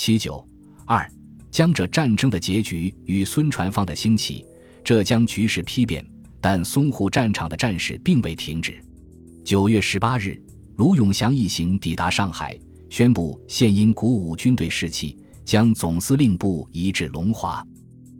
七九二，江浙战争的结局与孙传芳的兴起，浙江局势批变，但淞沪战场的战事并未停止。九月十八日，卢永祥一行抵达上海，宣布现因鼓舞军队士气，将总司令部移至龙华。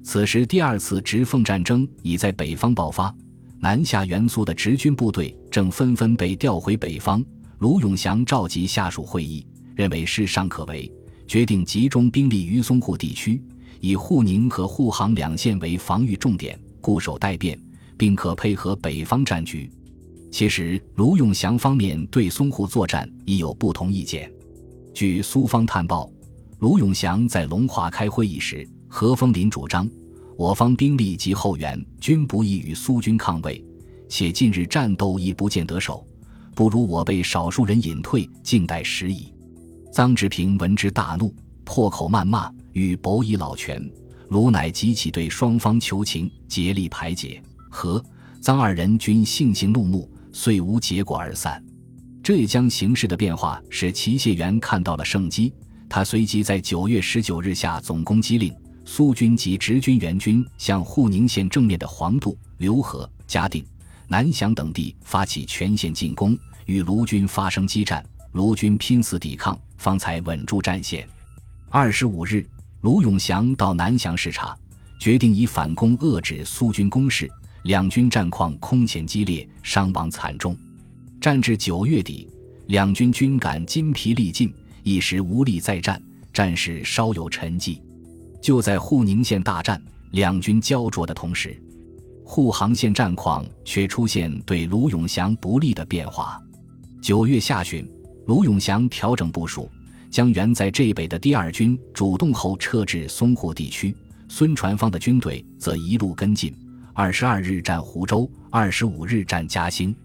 此时，第二次直奉战争已在北方爆发，南下援苏的直军部队正纷纷被调回北方。卢永祥召集下属会议，认为事尚可为，决定集中兵力于淞沪地区，以沪宁和沪杭两线为防御重点，固守待变，并可配合北方战局。其实，卢永祥方面对淞沪作战已有不同意见。据苏方探报，卢永祥在龙华开会议时，何丰林主张，我方兵力及后援均不易与苏军抗魏，且近日战斗亦不见得手。不如我辈少数人隐退，静待时宜。臧志平闻之大怒，破口谩骂，欲博以老拳。卢乃急起对双方求情，竭力排解。和臧二人均性情怒目，遂无结果而散。浙江形势的变化使齐燮元看到了胜机，他随即在九月十九日下总攻击令，苏军及直军援军向沪宁县正面的黄渡、浏河、嘉定、南翔等地发起全线进攻。与卢军发生激战，卢军拼死抵抗，方才稳住战线。二十五日，卢永祥到南翔视察，决定以反攻遏制苏军攻势。两军战况空前激烈，伤亡惨重。战至九月底，两军均感筋疲力尽，一时无力再战，战事稍有沉寂。就在沪宁县大战，两军焦灼的同时，沪杭线战况却出现对卢永祥不利的变化。九月下旬，卢永祥调整部署，将原在浙北的第二军主动后撤至淞沪地区。孙传芳的军队则一路跟进，二十二日占湖州，二十五日占嘉兴。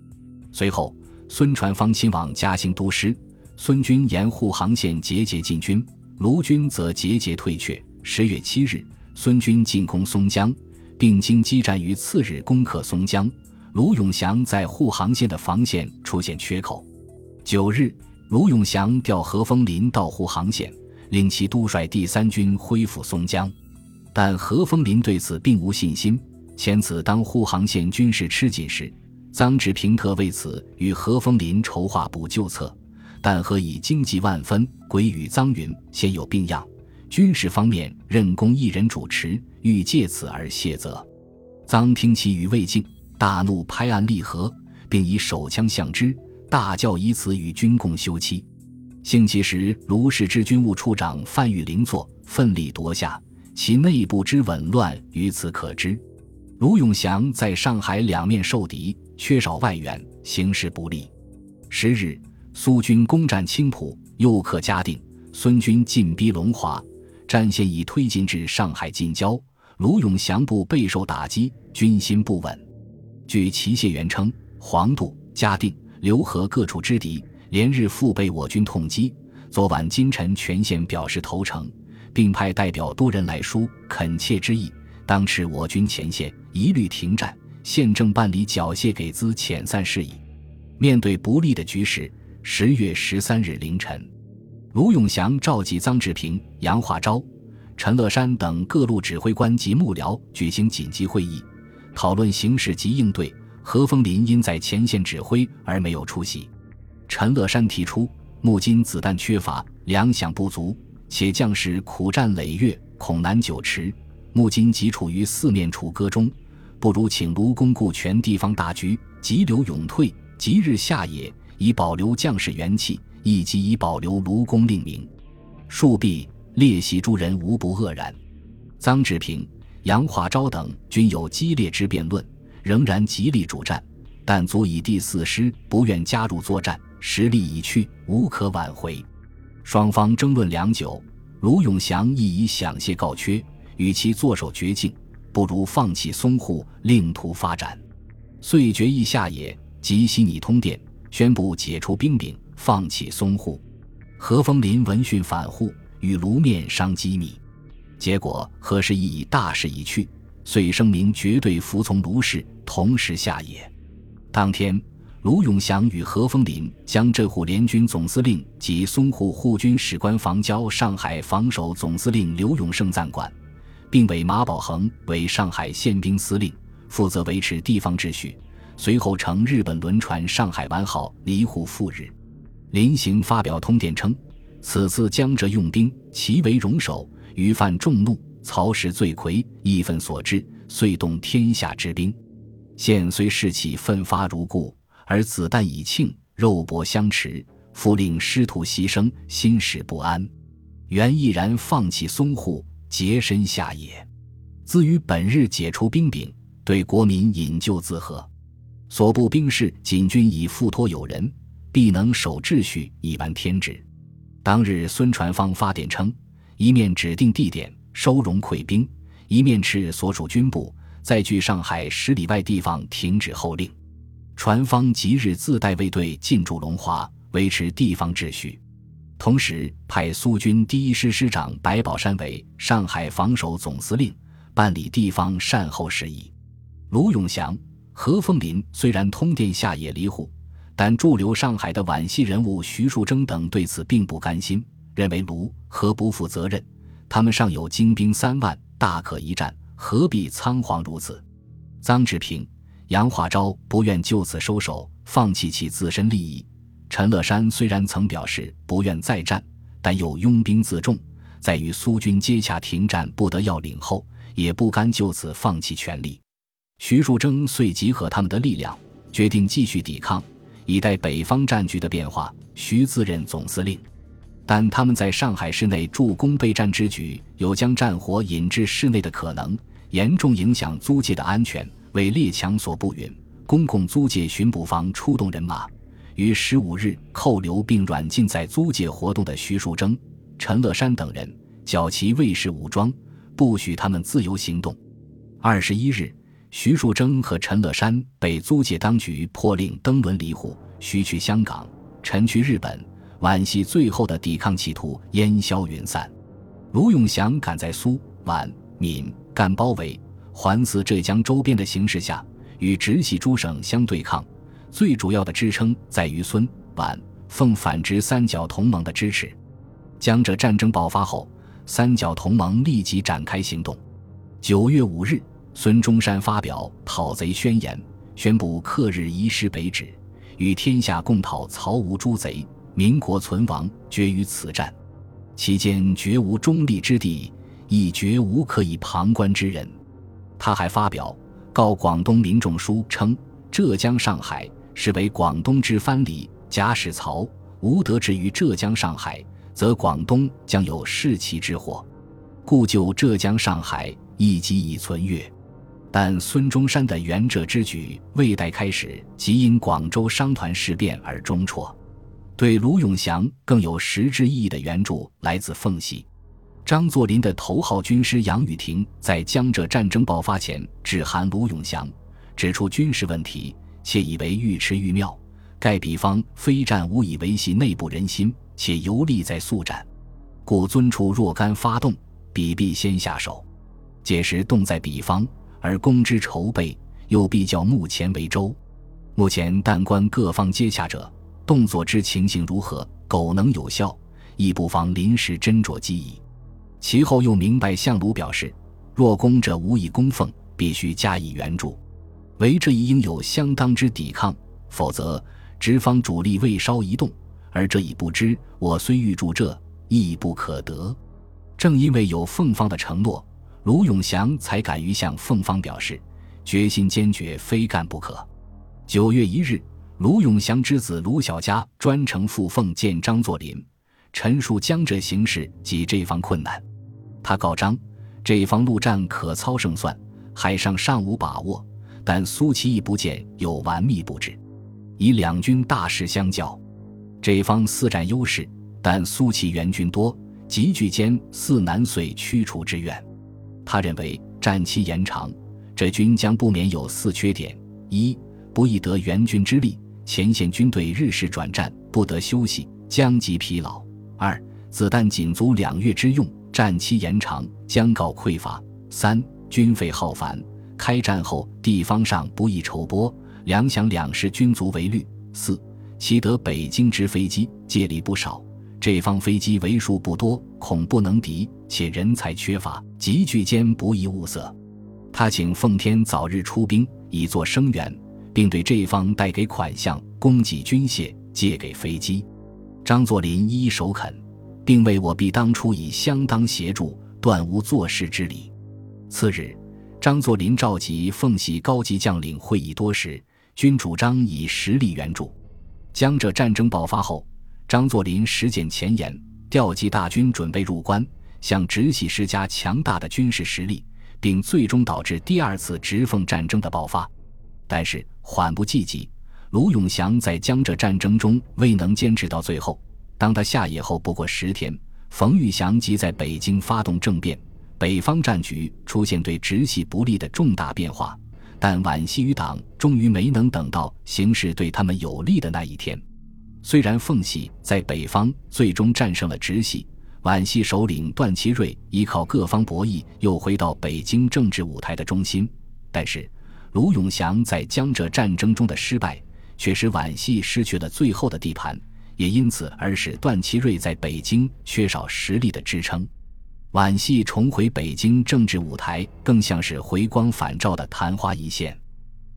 随后，孙传芳亲往嘉兴督师，孙军沿沪杭线节节进军，卢军则节节退却。十月七日，孙军进攻松江，并经激战于次日攻克松江。卢永祥在沪杭线的防线出现缺口。九日，卢永祥调何丰林到沪杭线，令其督率第三军恢复松江。但何丰林对此并无信心。前此当沪杭线军事吃紧时，臧志平特为此与何丰林筹划补救策，但何以惊急万分，归与臧云先有病恙，军事方面任公一人主持，欲借此而卸责。臧听其语未尽。大怒，拍案立和，并以手枪向之，大叫以此与军共休戚。兴起时，卢氏之军务处长范玉麟作，奋力夺下，其内部之紊乱于此可知。卢永祥在上海两面受敌，缺少外援，形势不利。十日，苏军攻占青浦，又克嘉定，孙军进逼龙华，战线已推进至上海近郊，卢永祥部备受打击，军心不稳。据齐谢元称，黄渡、嘉定、浏河各处之敌，连日复被我军痛击。昨晚今晨全线表示投诚，并派代表多人来书恳切之意，当持我军前线一律停战，现正办理缴械给资遣散事宜。面对不利的局势，十月十三日凌晨，卢永祥召集臧志平、杨化昭、陈乐山等各路指挥官及幕僚举行紧急会议。讨论形势及应对，何风林因在前线指挥而没有出席。陈乐山提出，目今子弹缺乏，粮饷不足，且将士苦战累月，恐难久持。目今即处于四面楚歌中，不如请卢公顾全地方大局，急流勇退，即日下野，以保留将士元气，亦即以保留卢公令名。数毕，列席诸人无不愕然。臧志平。杨化昭等均有激烈之辩论，仍然极力主战，但足以第四师不愿加入作战，实力已去，无可挽回。双方争论良久，卢永祥亦以想谢告缺，与其坐守绝境，不如放弃淞沪，另图发展。遂决议下野，即悉拟通电，宣布解除兵柄，放弃淞沪。何风林闻讯返沪，与卢面商机密。结果何时已以大势已去，遂声明绝对服从卢氏，同时下野。当天，卢永祥与何风林将浙沪联军总司令及淞沪护军使官房交上海防守总司令刘永胜暂管，并委马宝恒为上海宪兵司令，负责维持地方秩序。随后乘日本轮船“上海湾”号离沪赴日。临行发表通电称：“此次江浙用兵，其为容首，余犯众怒，曹氏罪魁，义愤所致，遂动天下之兵。现虽士气奋发如故。”而子弹已罄，肉搏相持，复令师徒牺牲，心始不安。原毅然放弃淞沪，洁身下野。自于本日解除兵柄，对国民引咎自和。所部兵士仅军已付托友人，必能守秩序，以完天职。当日孙传芳发电称，一面指定地点收容溃兵，一面斥所属军部在距上海十里外地方停止后令。船方即日自带卫队进驻龙华，维持地方秩序，同时派苏军第一师师长白宝山为上海防守总司令，办理地方善后事宜。卢永祥、何凤林虽然通电下野离沪，但驻留上海的皖系人物徐树铮等对此并不甘心，认为卢何不负责任？他们尚有精兵三万，大可一战，何必仓皇如此？臧志平。杨化昭不愿就此收手，放弃其自身利益。陈乐山虽然曾表示不愿再战，但又拥兵自重，在与苏军接洽停战不得要领后，也不甘就此放弃权力。徐树铮遂集合他们的力量，决定继续抵抗，以待北方战局的变化。徐自任总司令，但他们在上海市内助攻备战之举，有将战火引至市内的可能，严重影响租界的安全。为列强所不允，公共租界巡捕房出动人马，于十五日扣留并软禁在租界活动的徐树铮、陈乐山等人，缴其卫士武装，不许他们自由行动。二十一日，徐树铮和陈乐山被租界当局破令登轮离沪，徐去香港，陈去日本，皖系最后的抵抗企图烟消云散。卢永祥赶在苏皖闽赣包围。环伺浙江周边的形势下，与直系诸省相对抗，最主要的支撑在于孙皖奉反直三角同盟的支持。江浙战争爆发后，三角同盟立即展开行动。九月五日，孙中山发表讨贼宣言，宣布克日移师北指，与天下共讨曹吴诸贼，民国存亡决于此战。其间绝无中立之地，亦绝无可以旁观之人。他还发表告广东民众书，称浙江上海是为广东之藩篱，假使曹无得志于浙江上海，则广东将有士气之祸，故就浙江上海一即以存越。但孙中山的援浙之举未待开始，即因广州商团事变而中辍。对卢永祥更有实质意义的援助来自奉系。张作霖的头号军师杨宇霆在江浙战争爆发前致函卢永祥，指出军事问题，且以为愈迟愈妙。盖彼方非战无以维系内部人心，且尤利在速战，故尊处若干发动，彼必先下手。届时动在彼方，而攻之筹备，又必较目前为周。目前但观各方接洽者，动作之情形如何，苟能有效，亦不妨临时斟酌机宜。其后又明白，相卢表示，若攻者无以供奉，必须加以援助，为这一应有相当之抵抗，否则直方主力未稍移动，而这已不知，我虽欲助这，亦不可得。正因为有凤方的承诺，卢永祥才敢于向凤方表示决心坚决，非干不可。九月一日，卢永祥之子卢小嘉专程赴奉见张作霖，陈述江浙形势及这方困难。他告张，这方陆战可操胜算，海上尚无把握，但苏齐亦不见有顽密布置。以两军大势相较，这方四战优势，但苏齐援军多，集聚间似难遂驱除之愿。他认为战期延长，这军将不免有四缺点：一不易得援军之力，前线军队日式转战，不得休息，将即疲劳；二子弹仅足两月之用。战期延长，将告匮乏。三军费浩繁，开战后地方上不易筹拨，粮饷两市均足为虑。四，其得北京之飞机借力不少，这方飞机为数不多，恐不能敌，且人才缺乏，急剧间不宜物色。他请奉天早日出兵，以作声援，并对这方带给款项，供给军械，借给飞机。张作霖一一首肯，并为我必当初以相当协助，断无坐视之理。次日，张作霖召集奉系高级将领会议多时，均主张以实力援助。江浙战争爆发后，张作霖实践前沿，调集大军准备入关，向直系施加强大的军事实力。并最终导致第二次直奉战争的爆发，但是缓不济急，卢永祥在江浙战争中未能坚持到最后。当他下野后不过十天，冯玉祥即在北京发动政变，北方战局出现对直系不利的重大变化。但皖系余党终于没能等到形势对他们有利的那一天。虽然奉系在北方最终战胜了直系。皖系首领段祺瑞依靠各方博弈，又回到北京政治舞台的中心。但是，卢永祥在江浙战争中的失败，却使皖系失去了最后的地盘，也因此而使段祺瑞在北京缺少实力的支撑。皖系重回北京政治舞台，更像是回光返照的昙花一现。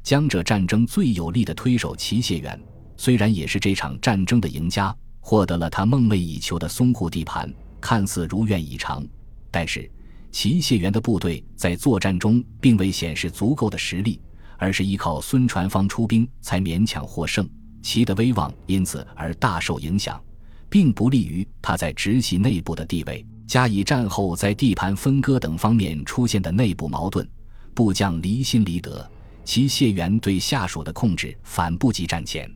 江浙战争最有力的推手齐燮元，虽然也是这场战争的赢家，获得了他梦寐以求的淞沪地盘。看似如愿以偿，但是齐燮元的部队在作战中并未显示足够的实力，而是依靠孙传芳出兵才勉强获胜。齐的威望因此而大受影响，并不利于他在直系内部的地位。加以战后在地盘分割等方面出现的内部矛盾，部将离心离德，齐燮元对下属的控制反不及战前。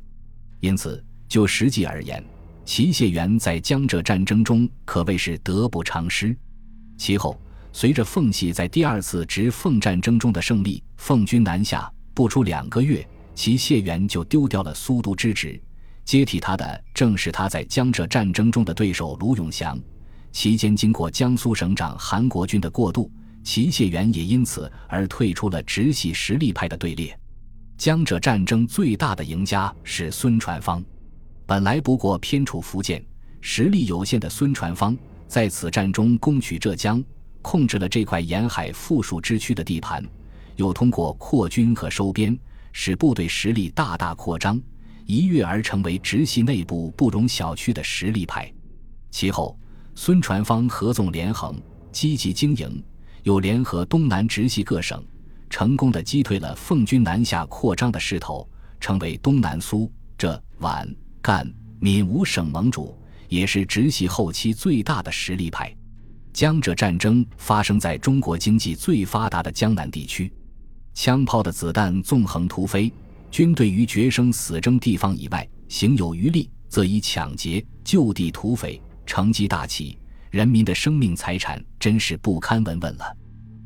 因此，就实际而言。齐燮元在江浙战争中可谓是得不偿失。其后，随着奉系在第二次直奉战争中的胜利，奉军南下，不出两个月，齐燮元就丢掉了苏都之职，接替他的正是他在江浙战争中的对手卢永祥。期间，经过江苏省长韩国军的过渡，齐燮元也因此而退出了直系实力派的队列。江浙战争最大的赢家是孙传芳。本来不过偏处福建，实力有限的孙传芳在此战中攻取浙江，控制了这块沿海富庶之区的地盘，又通过扩军和收编，使部队实力大大扩张，一跃而成为直系内部不容小觑的实力派。其后，孙传芳合纵连横，积极经营，又联合东南直系各省，成功的击退了奉军南下扩张的势头，成为东南苏浙皖。赣闽五省盟主，也是直系后期最大的实力派。江浙战争发生在中国经济最发达的江南地区，枪炮的子弹纵横突飞，军队于决生死争地方以外，行有余力，则以抢劫、就地土匪，乘机大起，人民的生命财产真是不堪闻闻了。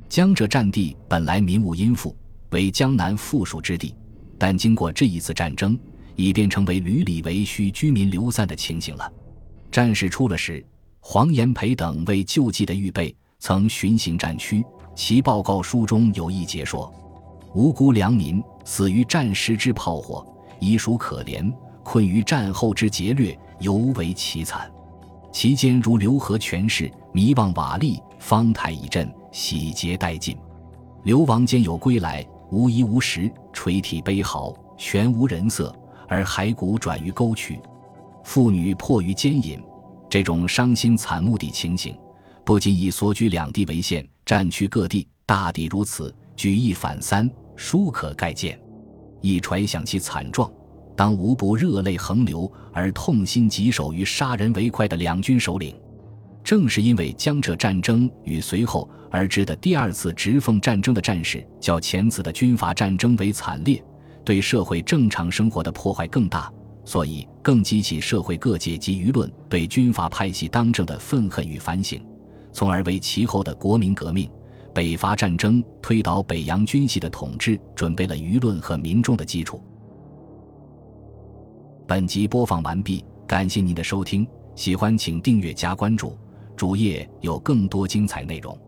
江浙战地本来民物殷富，为江南富庶之地，但经过这一次战争。已变成为屡里为需居民流散的情形了。战事出了时，黄炎培等为救济的预备，曾巡行战区。其报告书中有一节说：“无辜良民死于战时之炮火，已属可怜；困于战后之劫掠，尤为凄惨。其间如刘和权势，迷望瓦砾，方台已震，洗劫殆尽。流亡间有归来，无衣无食，垂涕悲嚎，全无人色。”而骸骨转于沟渠，妇女迫于奸淫，这种伤心惨目的情形，不仅以所居两地为限，战区各地大抵如此，举一反三，殊可概见。一揣想其惨状，当无不热泪横流，而痛心疾首于杀人为快的两军首领。正是因为江浙战争与随后而至的第二次直奉战争的战事，较前次的军阀战争为惨烈。对社会正常生活的破坏更大，所以更激起社会各界及舆论对军阀派系当政的愤恨与反省，从而为其后的国民革命、北伐战争推倒北洋军系的统治准备了舆论和民众的基础。本集播放完毕，感谢您的收听，喜欢请订阅加关注，主页有更多精彩内容。